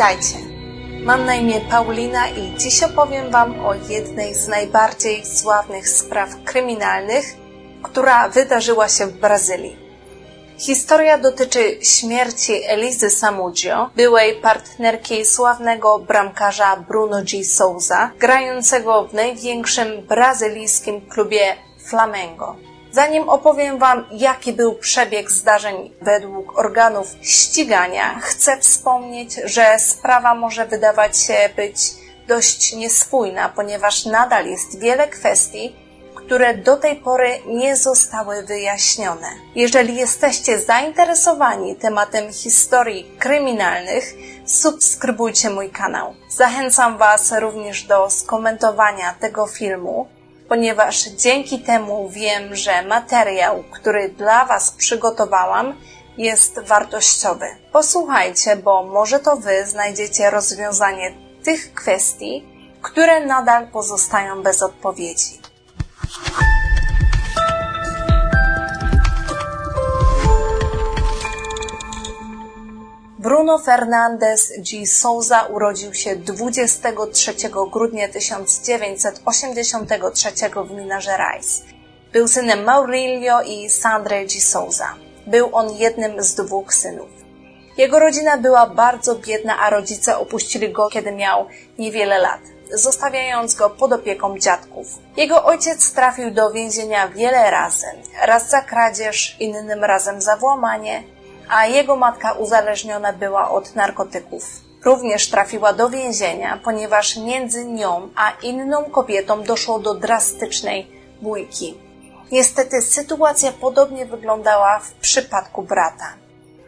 Witajcie. Mam na imię Paulina i dziś opowiem Wam o jednej z najbardziej sławnych spraw kryminalnych, która wydarzyła się w Brazylii. Historia dotyczy śmierci Elizy Samudio, byłej partnerki sławnego bramkarza Bruno G. Souza, grającego w największym brazylijskim klubie Flamengo. Zanim opowiem Wam, jaki był przebieg zdarzeń według organów ścigania, chcę wspomnieć, że sprawa może wydawać się być dość niespójna, ponieważ nadal jest wiele kwestii, które do tej pory nie zostały wyjaśnione. Jeżeli jesteście zainteresowani tematem historii kryminalnych, subskrybujcie mój kanał. Zachęcam Was również do skomentowania tego filmu ponieważ dzięki temu wiem, że materiał, który dla Was przygotowałam, jest wartościowy. Posłuchajcie, bo może to Wy znajdziecie rozwiązanie tych kwestii, które nadal pozostają bez odpowiedzi. Bruno Fernandes G. Souza urodził się 23 grudnia 1983 w Minas Gerais. Był synem Maurilio i Sandra G. Souza. Był on jednym z dwóch synów. Jego rodzina była bardzo biedna, a rodzice opuścili go, kiedy miał niewiele lat, zostawiając go pod opieką dziadków. Jego ojciec trafił do więzienia wiele razy. Raz za kradzież, innym razem za włamanie, a jego matka uzależniona była od narkotyków. Również trafiła do więzienia, ponieważ między nią a inną kobietą doszło do drastycznej bójki. Niestety sytuacja podobnie wyglądała w przypadku brata.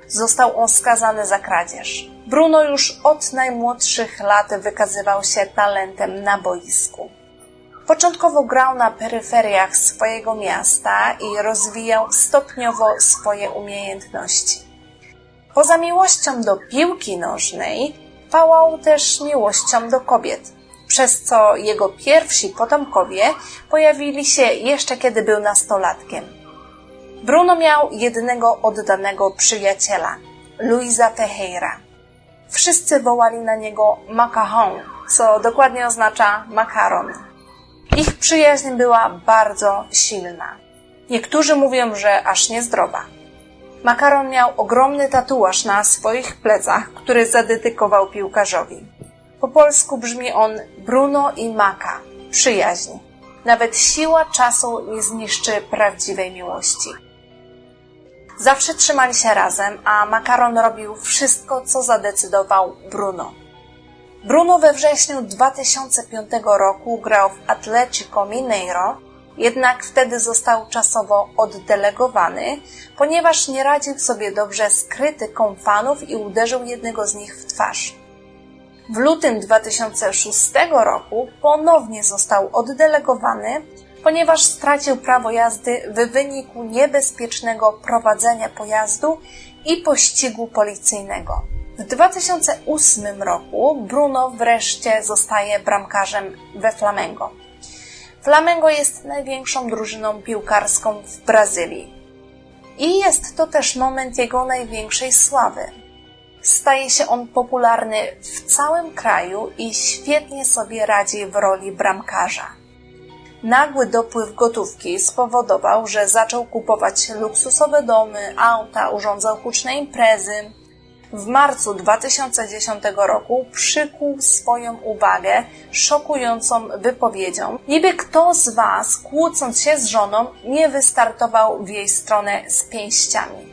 Został on skazany za kradzież. Bruno już od najmłodszych lat wykazywał się talentem na boisku. Początkowo grał na peryferiach swojego miasta i rozwijał stopniowo swoje umiejętności. Poza miłością do piłki nożnej, pałał też miłością do kobiet, przez co jego pierwsi potomkowie pojawili się jeszcze kiedy był nastolatkiem. Bruno miał jednego oddanego przyjaciela, Luisa Ferreira. Wszyscy wołali na niego macaron, co dokładnie oznacza makaron. Ich przyjaźń była bardzo silna. Niektórzy mówią, że aż niezdrowa. Makaron miał ogromny tatuaż na swoich plecach, który zadedykował piłkarzowi. Po polsku brzmi on Bruno i Maka, przyjaźń. Nawet siła czasu nie zniszczy prawdziwej miłości. Zawsze trzymali się razem, a Makaron robił wszystko, co zadecydował Bruno. Bruno we wrześniu 2005 roku grał w Atletico Mineiro, jednak wtedy został czasowo oddelegowany, ponieważ nie radził sobie dobrze z krytyką fanów i uderzył jednego z nich w twarz. W lutym 2006 roku ponownie został oddelegowany, ponieważ stracił prawo jazdy w wyniku niebezpiecznego prowadzenia pojazdu i pościgu policyjnego. W 2008 roku Bruno wreszcie zostaje bramkarzem we Flamengo. Flamengo jest największą drużyną piłkarską w Brazylii. I jest to też moment jego największej sławy. Staje się on popularny w całym kraju i świetnie sobie radzi w roli bramkarza. Nagły dopływ gotówki spowodował, że zaczął kupować luksusowe domy, auta, urządzał huczne imprezy, w marcu 2010 roku przykuł swoją uwagę szokującą wypowiedzią. Niby kto z Was, kłócąc się z żoną, nie wystartował w jej stronę z pięściami.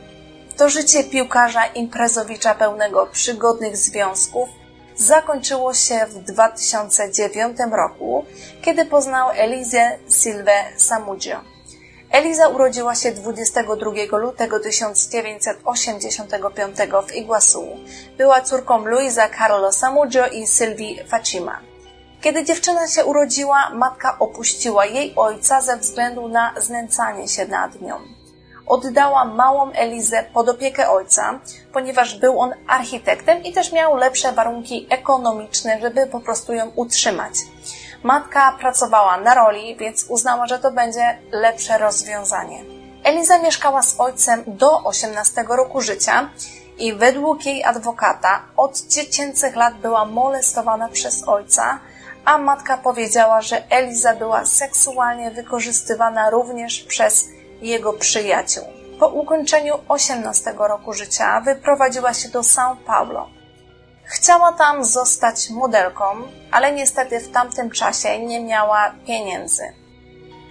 To życie piłkarza imprezowicza pełnego przygodnych związków zakończyło się w 2009 roku, kiedy poznał Elizę Silve Samudio. Eliza urodziła się 22 lutego 1985 w Iguazu. Była córką Luisa Carlo Samudio i Sylwii Facima. Kiedy dziewczyna się urodziła, matka opuściła jej ojca ze względu na znęcanie się nad nią. Oddała małą Elizę pod opiekę ojca, ponieważ był on architektem i też miał lepsze warunki ekonomiczne, żeby po prostu ją utrzymać. Matka pracowała na roli, więc uznała, że to będzie lepsze rozwiązanie. Eliza mieszkała z ojcem do 18 roku życia i według jej adwokata od dziecięcych lat była molestowana przez ojca, a matka powiedziała, że Eliza była seksualnie wykorzystywana również przez jego przyjaciół. Po ukończeniu 18 roku życia wyprowadziła się do São Paulo. Chciała tam zostać modelką, ale niestety w tamtym czasie nie miała pieniędzy.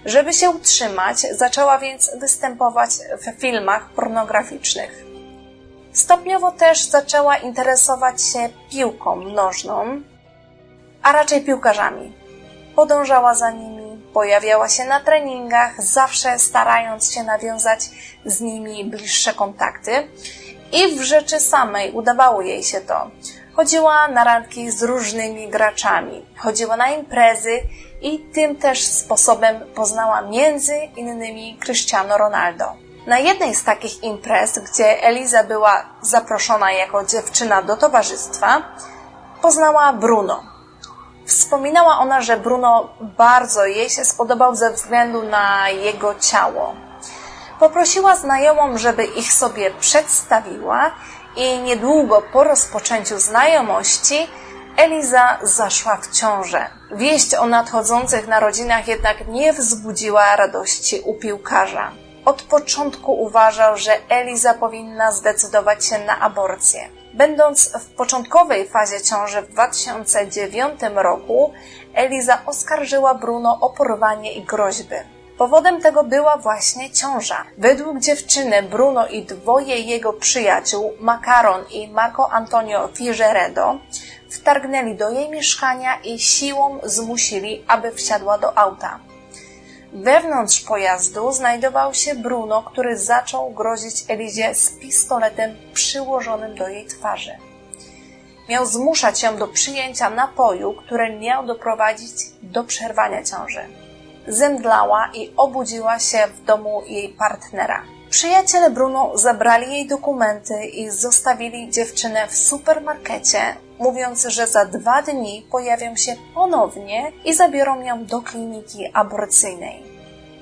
Żeby się utrzymać, zaczęła więc występować w filmach pornograficznych. Stopniowo też zaczęła interesować się piłką nożną, a raczej piłkarzami. Podążała za nimi, pojawiała się na treningach, zawsze starając się nawiązać z nimi bliższe kontakty i w rzeczy samej udawało jej się to. Chodziła na randki z różnymi graczami, chodziła na imprezy i tym też sposobem poznała między innymi Cristiano Ronaldo. Na jednej z takich imprez, gdzie Eliza była zaproszona jako dziewczyna do towarzystwa, poznała Bruno. Wspominała ona, że Bruno bardzo jej się spodobał ze względu na jego ciało. Poprosiła znajomą, żeby ich sobie przedstawiła i niedługo po rozpoczęciu znajomości Eliza zaszła w ciążę. Wieść o nadchodzących narodzinach jednak nie wzbudziła radości u piłkarza. Od początku uważał, że Eliza powinna zdecydować się na aborcję. Będąc w początkowej fazie ciąży w 2009 roku, Eliza oskarżyła Bruno o porwanie i groźby. Powodem tego była właśnie ciąża. Według dziewczyny Bruno i dwoje jego przyjaciół, Macaron i Marco Antonio Figueredo, wtargnęli do jej mieszkania i siłą zmusili, aby wsiadła do auta. Wewnątrz pojazdu znajdował się Bruno, który zaczął grozić Elizie z pistoletem przyłożonym do jej twarzy. Miał zmuszać ją do przyjęcia napoju, który miał doprowadzić do przerwania ciąży. Zemdlała i obudziła się w domu jej partnera. Przyjaciele Bruno zabrali jej dokumenty i zostawili dziewczynę w supermarkecie, mówiąc, że za dwa dni pojawią się ponownie i zabiorą ją do kliniki aborcyjnej.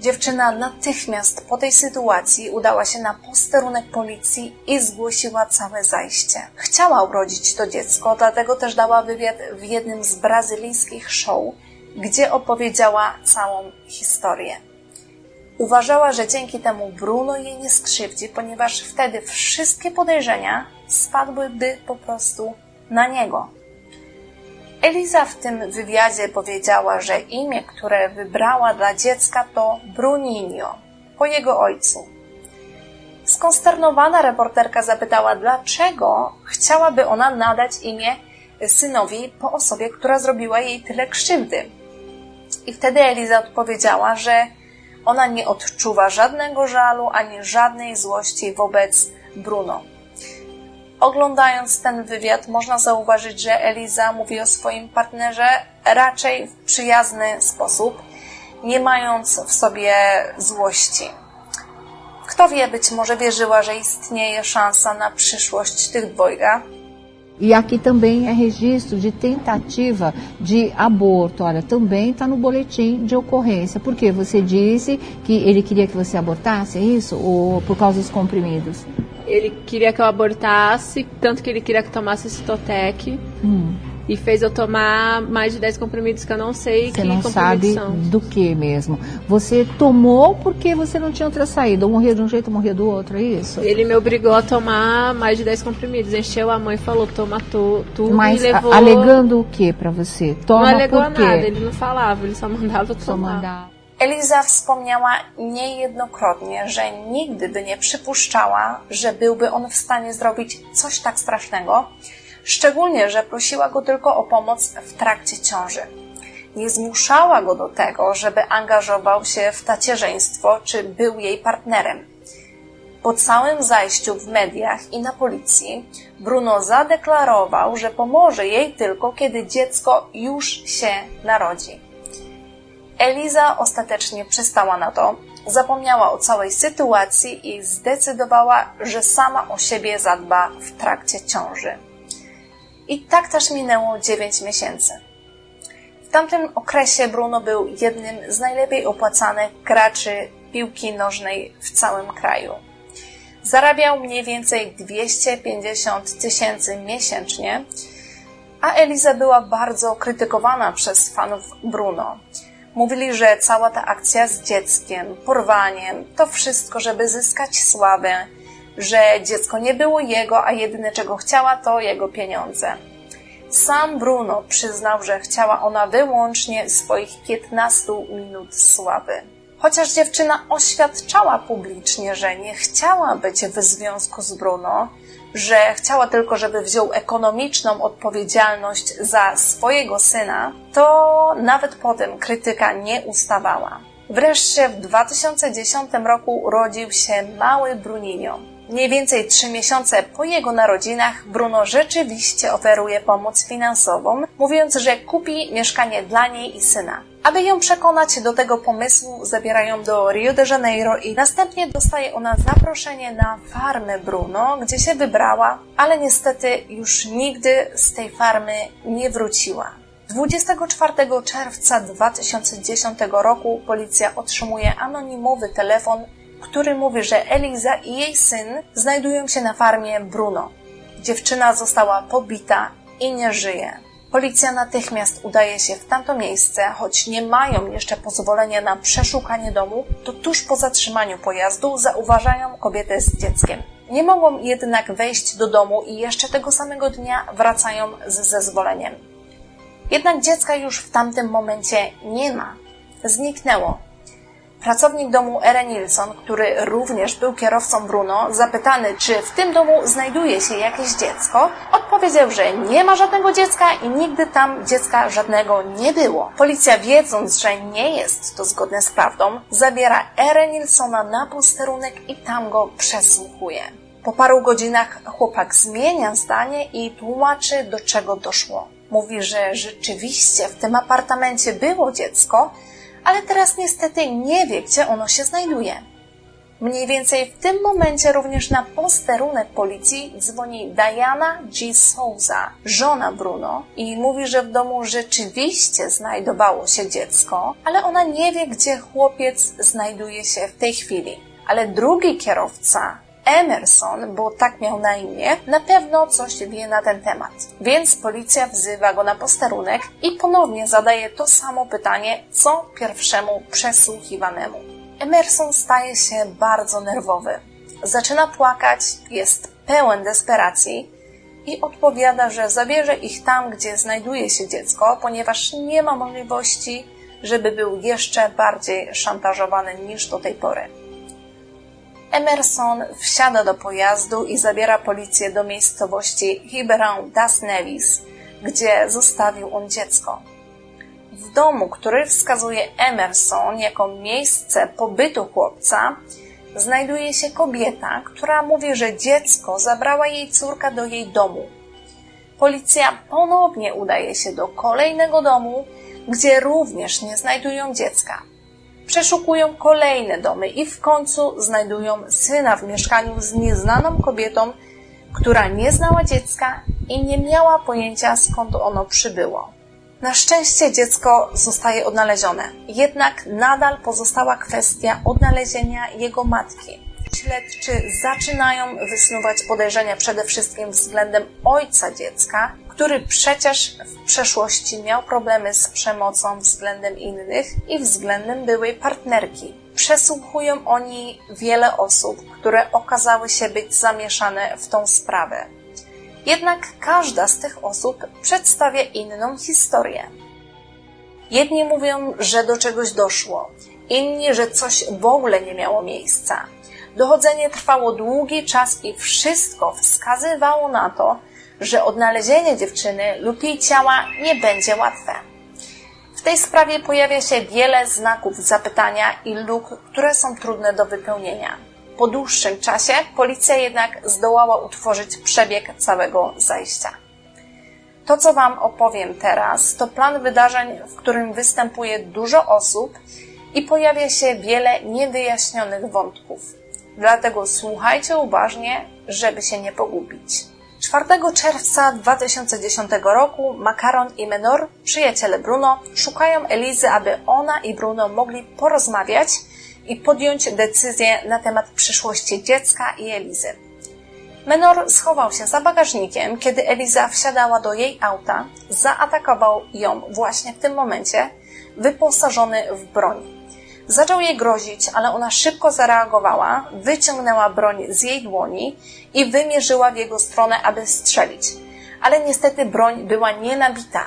Dziewczyna natychmiast po tej sytuacji udała się na posterunek policji i zgłosiła całe zajście. Chciała urodzić to dziecko, dlatego też dała wywiad w jednym z brazylijskich show, gdzie opowiedziała całą historię. Uważała, że dzięki temu Bruno jej nie skrzywdzi, ponieważ wtedy wszystkie podejrzenia spadłyby po prostu na niego. Eliza w tym wywiadzie powiedziała, że imię, które wybrała dla dziecka to Bruninho, po jego ojcu. Skonsternowana reporterka zapytała, dlaczego chciałaby ona nadać imię synowi po osobie, która zrobiła jej tyle krzywdy. I wtedy Eliza odpowiedziała, że ona nie odczuwa żadnego żalu ani żadnej złości wobec Bruno. Oglądając ten wywiad, można zauważyć, że Eliza mówi o swoim partnerze raczej w przyjazny sposób, nie mając w sobie złości. Kto wie, być może wierzyła, że istnieje szansa na przyszłość tych dwojga, E aqui também é registro de tentativa de aborto. Olha, também está no boletim de ocorrência. Porque você disse que ele queria que você abortasse, é isso? Ou por causa dos comprimidos? Ele queria que eu abortasse, tanto que ele queria que eu tomasse Citotec. Hum. E fez eu tomar mais de 10 comprimidos que eu não sei você que não sabe são. do que mesmo. Você tomou porque você não tinha outra saída. Ou morria de um jeito ou morria do outro, é isso? Ele me obrigou a tomar mais de 10 comprimidos. Encheu a mãe e falou, toma tu, tudo Mas e levou... alegando o que para você? Toma não alegou por quê? nada, ele não falava, ele só mandava Só tomar. mandava. Eliza wspomniała niejednokrotnie, że nigdy by nie przypuszczała, że byłby on w stanie zrobić coś tak strasznego, szczególnie, że prosiła go tylko o pomoc w trakcie ciąży. Nie zmuszała go do tego, żeby angażował się w tacierzyństwo czy był jej partnerem. Po całym zajściu w mediach i na policji, Bruno zadeklarował, że pomoże jej tylko, kiedy dziecko już się narodzi. Eliza ostatecznie przystała na to, zapomniała o całej sytuacji i zdecydowała, że sama o siebie zadba w trakcie ciąży. I tak też minęło 9 miesięcy. W tamtym okresie Bruno był jednym z najlepiej opłacanych graczy piłki nożnej w całym kraju. Zarabiał mniej więcej 250 tysięcy miesięcznie, a Eliza była bardzo krytykowana przez fanów Bruno. Mówili, że cała ta akcja z dzieckiem, porwaniem, to wszystko, żeby zyskać sławę, że dziecko nie było jego, a jedyne czego chciała to jego pieniądze. Sam Bruno przyznał, że chciała ona wyłącznie swoich 15 minut sławy. Chociaż dziewczyna oświadczała publicznie, że nie chciała być w związku z Bruno, że chciała tylko, żeby wziął ekonomiczną odpowiedzialność za swojego syna, to nawet potem krytyka nie ustawała. Wreszcie w 2010 roku urodził się mały Bruninio. Mniej więcej trzy miesiące po jego narodzinach Bruno rzeczywiście oferuje pomoc finansową, mówiąc, że kupi mieszkanie dla niej i syna. Aby ją przekonać do tego pomysłu, zabierają do Rio de Janeiro i następnie dostaje ona zaproszenie na farmę Bruno, gdzie się wybrała, ale niestety już nigdy z tej farmy nie wróciła. 24 czerwca 2010 roku policja otrzymuje anonimowy telefon który mówi, że Eliza i jej syn znajdują się na farmie Bruno. Dziewczyna została pobita i nie żyje. Policja natychmiast udaje się w tamto miejsce, choć nie mają jeszcze pozwolenia na przeszukanie domu, to tuż po zatrzymaniu pojazdu zauważają kobietę z dzieckiem. Nie mogą jednak wejść do domu i jeszcze tego samego dnia wracają z zezwoleniem. Jednak dziecka już w tamtym momencie nie ma. Zniknęło. Pracownik domu Ere Nilsson, który również był kierowcą Bruno, zapytany, czy w tym domu znajduje się jakieś dziecko, odpowiedział, że nie ma żadnego dziecka i nigdy tam dziecka żadnego nie było. Policja, wiedząc, że nie jest to zgodne z prawdą, zabiera Ere Nilssona na posterunek i tam go przesłuchuje. Po paru godzinach chłopak zmienia zdanie i tłumaczy, do czego doszło. Mówi, że rzeczywiście w tym apartamencie było dziecko, ale teraz niestety nie wie, gdzie ono się znajduje. Mniej więcej w tym momencie również na posterunek policji dzwoni Diana G. Souza, żona Bruno, i mówi, że w domu rzeczywiście znajdowało się dziecko, ale ona nie wie, gdzie chłopiec znajduje się w tej chwili. Ale drugi kierowca, Emerson, bo tak miał na imię, na pewno coś wie na ten temat. Więc policja wzywa go na posterunek i ponownie zadaje to samo pytanie, co pierwszemu przesłuchiwanemu. Emerson staje się bardzo nerwowy. Zaczyna płakać, jest pełen desperacji i odpowiada, że zabierze ich tam, gdzie znajduje się dziecko, ponieważ nie ma możliwości, żeby był jeszcze bardziej szantażowany niż do tej pory. Emerson wsiada do pojazdu i zabiera policję do miejscowości Hiberão das Neves, gdzie zostawił on dziecko. W domu, który wskazuje Emerson jako miejsce pobytu chłopca, znajduje się kobieta, która mówi, że dziecko zabrała jej córka do jej domu. Policja ponownie udaje się do kolejnego domu, gdzie również nie znajdują dziecka przeszukują kolejne domy i w końcu znajdują syna w mieszkaniu z nieznaną kobietą, która nie znała dziecka i nie miała pojęcia skąd ono przybyło. Na szczęście dziecko zostaje odnalezione, jednak nadal pozostała kwestia odnalezienia jego matki. Śledczy zaczynają wysnuwać podejrzenia przede wszystkim względem ojca dziecka, który przecież w przeszłości miał problemy z przemocą względem innych i względem byłej partnerki. Przesłuchują oni wiele osób, które okazały się być zamieszane w tą sprawę. Jednak każda z tych osób przedstawia inną historię. Jedni mówią, że do czegoś doszło, inni, że coś w ogóle nie miało miejsca. Dochodzenie trwało długi czas i wszystko wskazywało na to, że odnalezienie dziewczyny lub jej ciała nie będzie łatwe. W tej sprawie pojawia się wiele znaków zapytania i luk, które są trudne do wypełnienia. Po dłuższym czasie policja jednak zdołała utworzyć przebieg całego zajścia. To, co Wam opowiem teraz, to plan wydarzeń, w którym występuje dużo osób i pojawia się wiele niewyjaśnionych wątków. Dlatego słuchajcie uważnie, żeby się nie pogubić. 4 czerwca 2010 roku Makaron i Menor, przyjaciele Bruno, szukają Elizy, aby ona i Bruno mogli porozmawiać i podjąć decyzję na temat przyszłości dziecka i Elizy. Menor schował się za bagażnikiem, kiedy Eliza wsiadała do jej auta, zaatakował ją właśnie w tym momencie, wyposażony w broń. Zaczął jej grozić, ale ona szybko zareagowała, wyciągnęła broń z jej dłoni i wymierzyła w jego stronę, aby strzelić. Ale niestety broń była nienabita.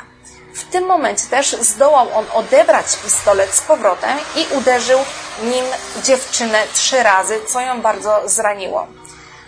W tym momencie też zdołał on odebrać pistolet z powrotem i uderzył nim dziewczynę trzy razy, co ją bardzo zraniło.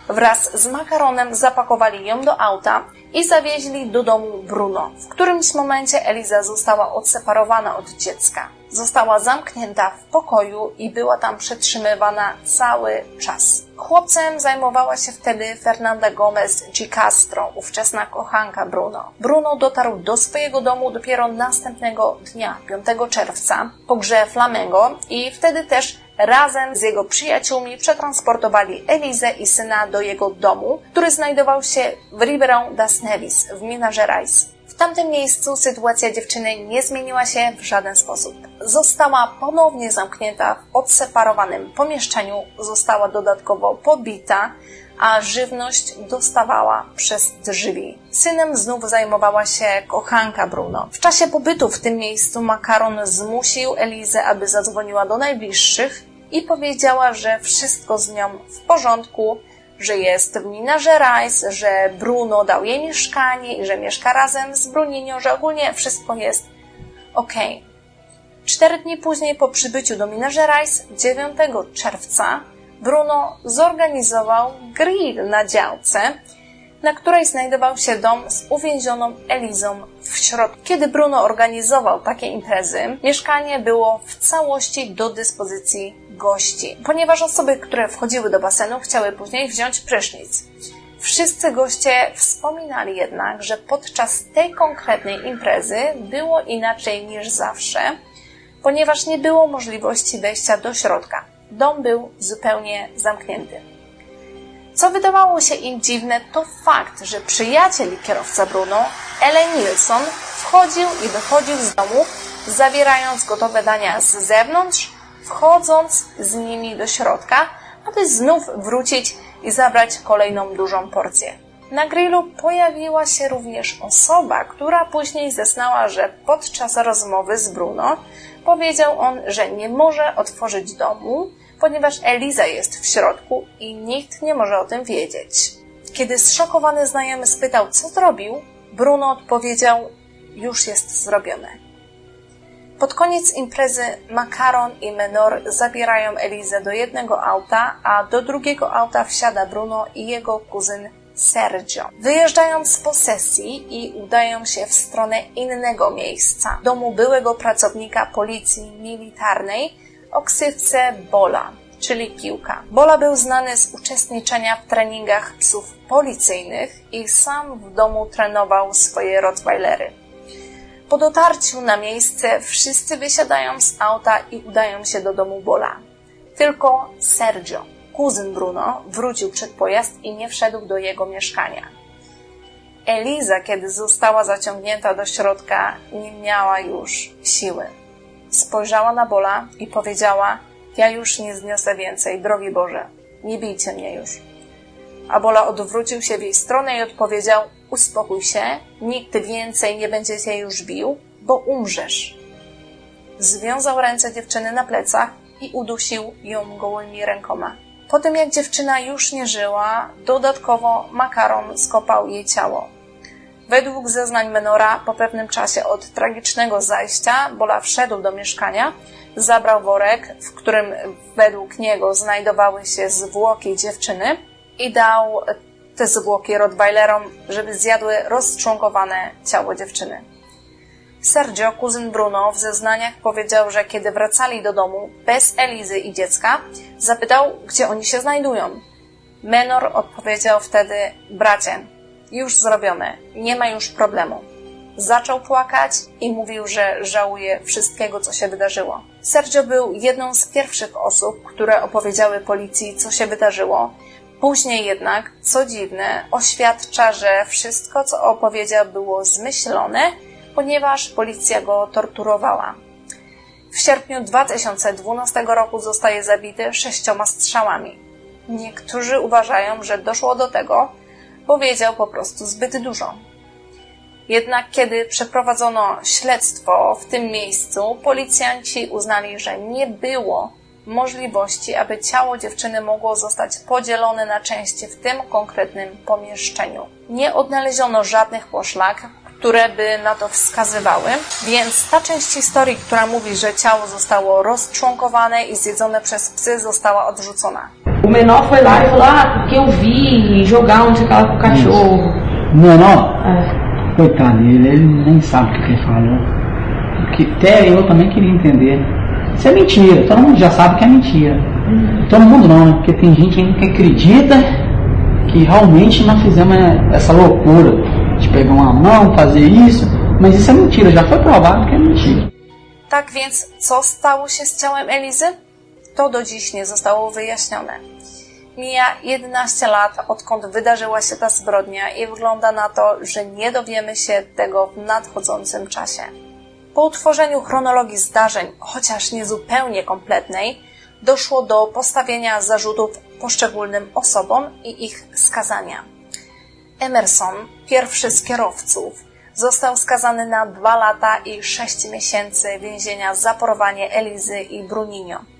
Wraz z makaronem zapakowali ją do auta i zawieźli do domu Bruno. W którymś momencie Eliza została odseparowana od dziecka. Została zamknięta w pokoju i była tam przetrzymywana cały czas. Chłopcem zajmowała się wtedy Fernanda Gomez G. Castro, ówczesna kochanka Bruno. Bruno dotarł do swojego domu dopiero następnego dnia, 5 czerwca, po grze Flamengo i wtedy też razem z jego przyjaciółmi przetransportowali Elizę i syna do jego domu, który znajdował się w Ribeirão das Neves w Minas Gerais. W tamtym miejscu sytuacja dziewczyny nie zmieniła się w żaden sposób. Została ponownie zamknięta w odseparowanym pomieszczeniu, została dodatkowo pobita, a żywność dostawała przez drzwi. Synem znów zajmowała się kochanka Bruno. W czasie pobytu w tym miejscu makaron zmusił Elizę, aby zadzwoniła do najbliższych i powiedziała, że wszystko z nią w porządku, że jest w Minas Gerais, że Bruno dał jej mieszkanie i że mieszka razem z Bruninio, że ogólnie wszystko jest ok. Cztery dni później po przybyciu do Minas Gerais, 9 czerwca, Bruno zorganizował grill na działce, na której znajdował się dom z uwięzioną Elizą w środku. Kiedy Bruno organizował takie imprezy, mieszkanie było w całości do dyspozycji gości, ponieważ osoby, które wchodziły do basenu, chciały później wziąć prysznic. Wszyscy goście wspominali jednak, że podczas tej konkretnej imprezy było inaczej niż zawsze, ponieważ nie było możliwości wejścia do środka. Dom był zupełnie zamknięty. Co wydawało się im dziwne, to fakt, że przyjaciel kierowca Bruno, Ellen Nilsson, wchodził i wychodził z domu, zabierając gotowe dania z zewnątrz, wchodząc z nimi do środka, aby znów wrócić i zabrać kolejną dużą porcję. Na grillu pojawiła się również osoba, która później zeznała, że podczas rozmowy z Bruno powiedział on, że nie może otworzyć domu, ponieważ Eliza jest w środku i nikt nie może o tym wiedzieć. Kiedy zszokowany znajomy spytał, co zrobił, Bruno odpowiedział, już jest zrobione. Pod koniec imprezy Makaron i Menor zabierają Elizę do jednego auta, a do drugiego auta wsiada Bruno i jego kuzyn Sergio. Wyjeżdżają z posesji i udają się w stronę innego miejsca, domu byłego pracownika policji militarnej, o Bola, czyli piłka. Bola był znany z uczestniczenia w treningach psów policyjnych i sam w domu trenował swoje Rottweilery. Po dotarciu na miejsce wszyscy wysiadają z auta i udają się do domu Bola. Tylko Sergio, kuzyn Bruno, wrócił przed pojazd i nie wszedł do jego mieszkania. Eliza, kiedy została zaciągnięta do środka, nie miała już siły spojrzała na Bola i powiedziała: Ja już nie zniosę więcej, drogi Boże, nie bijcie mnie już. A Bola odwrócił się w jej stronę i odpowiedział: Uspokój się, nikt więcej nie będzie cię już bił, bo umrzesz. Związał ręce dziewczyny na plecach i udusił ją gołymi rękoma. Po tym jak dziewczyna już nie żyła, dodatkowo makaron skopał jej ciało. Według zeznań Menora, po pewnym czasie od tragicznego zajścia, Bola wszedł do mieszkania, zabrał worek, w którym według niego znajdowały się zwłoki dziewczyny i dał te zwłoki Rottweilerom, żeby zjadły rozczłonkowane ciało dziewczyny. Sergio, kuzyn Bruno, w zeznaniach powiedział, że kiedy wracali do domu bez Elizy i dziecka, zapytał, gdzie oni się znajdują. Menor odpowiedział wtedy, bracie, już zrobione, nie ma już problemu. Zaczął płakać i mówił, że żałuje wszystkiego, co się wydarzyło. Sergio był jedną z pierwszych osób, które opowiedziały policji, co się wydarzyło. Później jednak, co dziwne, oświadcza, że wszystko, co opowiedział, było zmyślone, ponieważ policja go torturowała. W sierpniu 2012 roku zostaje zabity sześcioma strzałami. Niektórzy uważają, że doszło do tego, bo wiedział po prostu zbyt dużo. Jednak kiedy przeprowadzono śledztwo w tym miejscu, policjanci uznali, że nie było możliwości, aby ciało dziewczyny mogło zostać podzielone na części w tym konkretnym pomieszczeniu. Nie odnaleziono żadnych poszlak, które by na to wskazywały, więc ta część historii, która mówi, że ciało zostało rozczłonkowane i zjedzone przez psy, została odrzucona. O menor foi lá e falou, ah, porque eu vi jogar onde ficava com o cachorro. Menor, É. coitado dele, ele nem sabe o que, que ele falou. Porque até eu também queria entender. Isso é mentira, todo mundo já sabe que é mentira. Todo mundo não, né? Porque tem gente que acredita que realmente nós fizemos essa loucura de pegar uma mão, fazer isso, mas isso é mentira, já foi provado que é mentira. Tak więc, co stało się z ciałem Elizy? To do dziś nie zostało wyjaśnione. Mija 11 lat, odkąd wydarzyła się ta zbrodnia i wygląda na to, że nie dowiemy się tego w nadchodzącym czasie. Po utworzeniu chronologii zdarzeń, chociaż nie zupełnie kompletnej, doszło do postawienia zarzutów poszczególnym osobom i ich skazania. Emerson, pierwszy z kierowców, został skazany na dwa lata i sześć miesięcy więzienia za porwanie Elizy i Bruninio.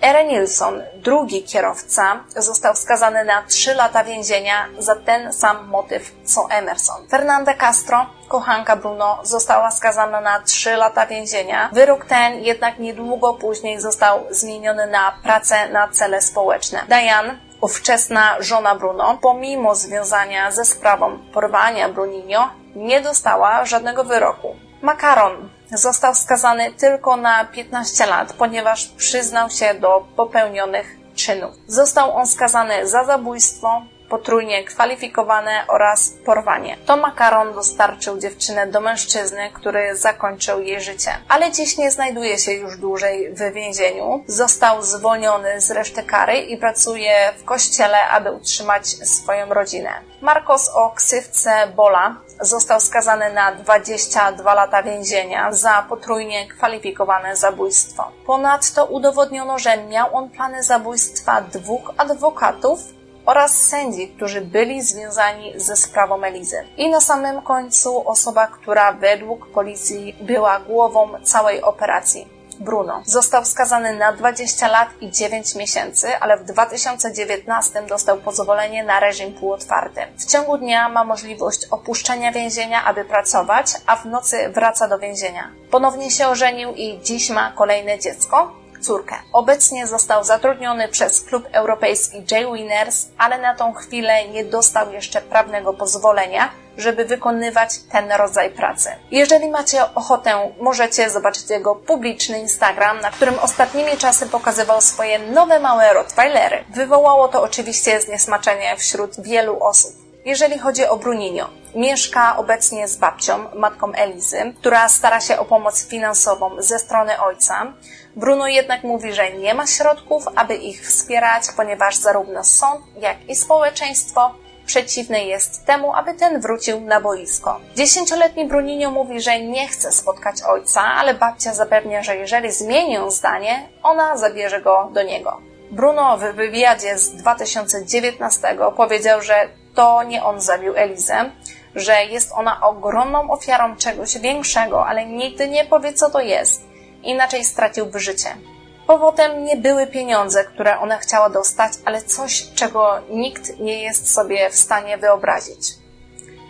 Ere Nilsson, drugi kierowca, został skazany na trzy lata więzienia za ten sam motyw co Emerson. Fernanda Castro, kochanka Bruno, została skazana na trzy lata więzienia. Wyrok ten jednak niedługo później został zmieniony na pracę na cele społeczne. Diane, ówczesna żona Bruno, pomimo związania ze sprawą porwania Bruninio, nie dostała żadnego wyroku. Makaron został skazany tylko na 15 lat, ponieważ przyznał się do popełnionych czynów. Został on skazany za zabójstwo, potrójnie kwalifikowane oraz porwanie. To Makaron dostarczył dziewczynę do mężczyzny, który zakończył jej życie. Ale dziś nie znajduje się już dłużej w więzieniu. Został zwolniony z reszty kary i pracuje w kościele, aby utrzymać swoją rodzinę. Marcos o ksywce Bola został skazany na 22 lata więzienia za potrójnie kwalifikowane zabójstwo. Ponadto udowodniono, że miał on plany zabójstwa dwóch adwokatów oraz sędzi, którzy byli związani ze sprawą Elizy. I na samym końcu osoba, która według policji była głową całej operacji. Bruno. Został skazany na 20 lat i 9 miesięcy, ale w 2019 dostał pozwolenie na reżim półotwarty. W ciągu dnia ma możliwość opuszczenia więzienia, aby pracować, a w nocy wraca do więzienia. Ponownie się ożenił i dziś ma kolejne dziecko, córkę. Obecnie został zatrudniony przez klub europejski J-Winners, ale na tą chwilę nie dostał jeszcze prawnego pozwolenia, żeby wykonywać ten rodzaj pracy. Jeżeli macie ochotę, możecie zobaczyć jego publiczny Instagram, na którym ostatnimi czasy pokazywał swoje nowe małe Rottweilery. Wywołało to oczywiście zniesmaczenie wśród wielu osób. Jeżeli chodzi o Bruninio, mieszka obecnie z babcią, matką Elizy, która stara się o pomoc finansową ze strony ojca. Bruno jednak mówi, że nie ma środków, aby ich wspierać, ponieważ zarówno sąd, jak i społeczeństwo przeciwne jest temu, aby ten wrócił na boisko. Dziesięcioletni Bruninio mówi, że nie chce spotkać ojca, ale babcia zapewnia, że jeżeli zmienią zdanie, ona zabierze go do niego. Bruno w wywiadzie z 2019 powiedział, że to nie on zabił Elizę, że jest ona ogromną ofiarą czegoś większego, ale nigdy nie powie, co to jest. Inaczej straciłby życie. Powodem nie były pieniądze, które ona chciała dostać, ale coś, czego nikt nie jest sobie w stanie wyobrazić.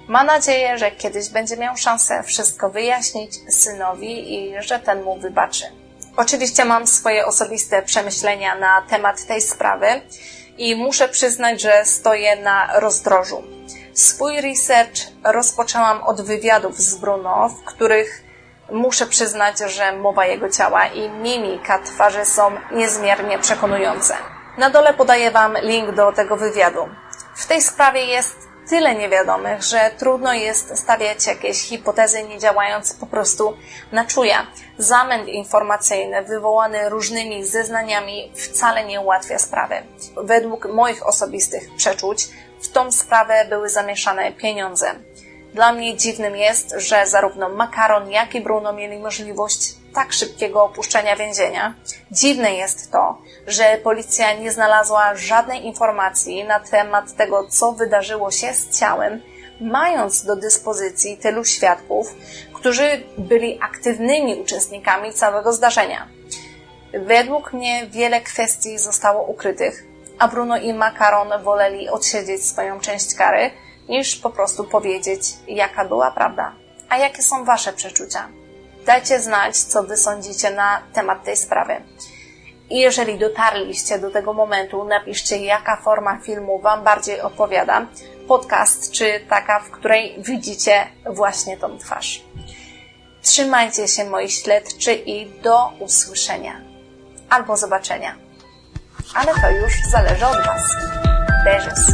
Ma nadzieję, że kiedyś będzie miał szansę wszystko wyjaśnić synowi i że ten mu wybaczy. Oczywiście mam swoje osobiste przemyślenia na temat tej sprawy i muszę przyznać, że stoję na rozdrożu. Swój research rozpoczęłam od wywiadów z Bruno, w których muszę przyznać, że mowa jego ciała i mimika twarzy są niezmiernie przekonujące. Na dole podaję Wam link do tego wywiadu. W tej sprawie jest tyle niewiadomych, że trudno jest stawiać jakieś hipotezy, nie działając po prostu na czuja. Zamęt informacyjny wywołany różnymi zeznaniami wcale nie ułatwia sprawy. Według moich osobistych przeczuć w tą sprawę były zamieszane pieniądze. Dla mnie dziwnym jest, że zarówno Makaron, jak i Bruno mieli możliwość tak szybkiego opuszczenia więzienia. Dziwne jest to, że policja nie znalazła żadnej informacji na temat tego, co wydarzyło się z ciałem, mając do dyspozycji tylu świadków, którzy byli aktywnymi uczestnikami całego zdarzenia. Według mnie wiele kwestii zostało ukrytych, a Bruno i Macaron woleli odsiedzieć swoją część kary, niż po prostu powiedzieć, jaka była prawda. A jakie są Wasze przeczucia? Dajcie znać, co Wy sądzicie na temat tej sprawy. I jeżeli dotarliście do tego momentu, napiszcie, jaka forma filmu Wam bardziej odpowiada. Podcast, czy taka, w której widzicie właśnie tą twarz. Trzymajcie się, moi śledczy, i do usłyszenia. Albo zobaczenia. Ale to już zależy od Was. Beijos.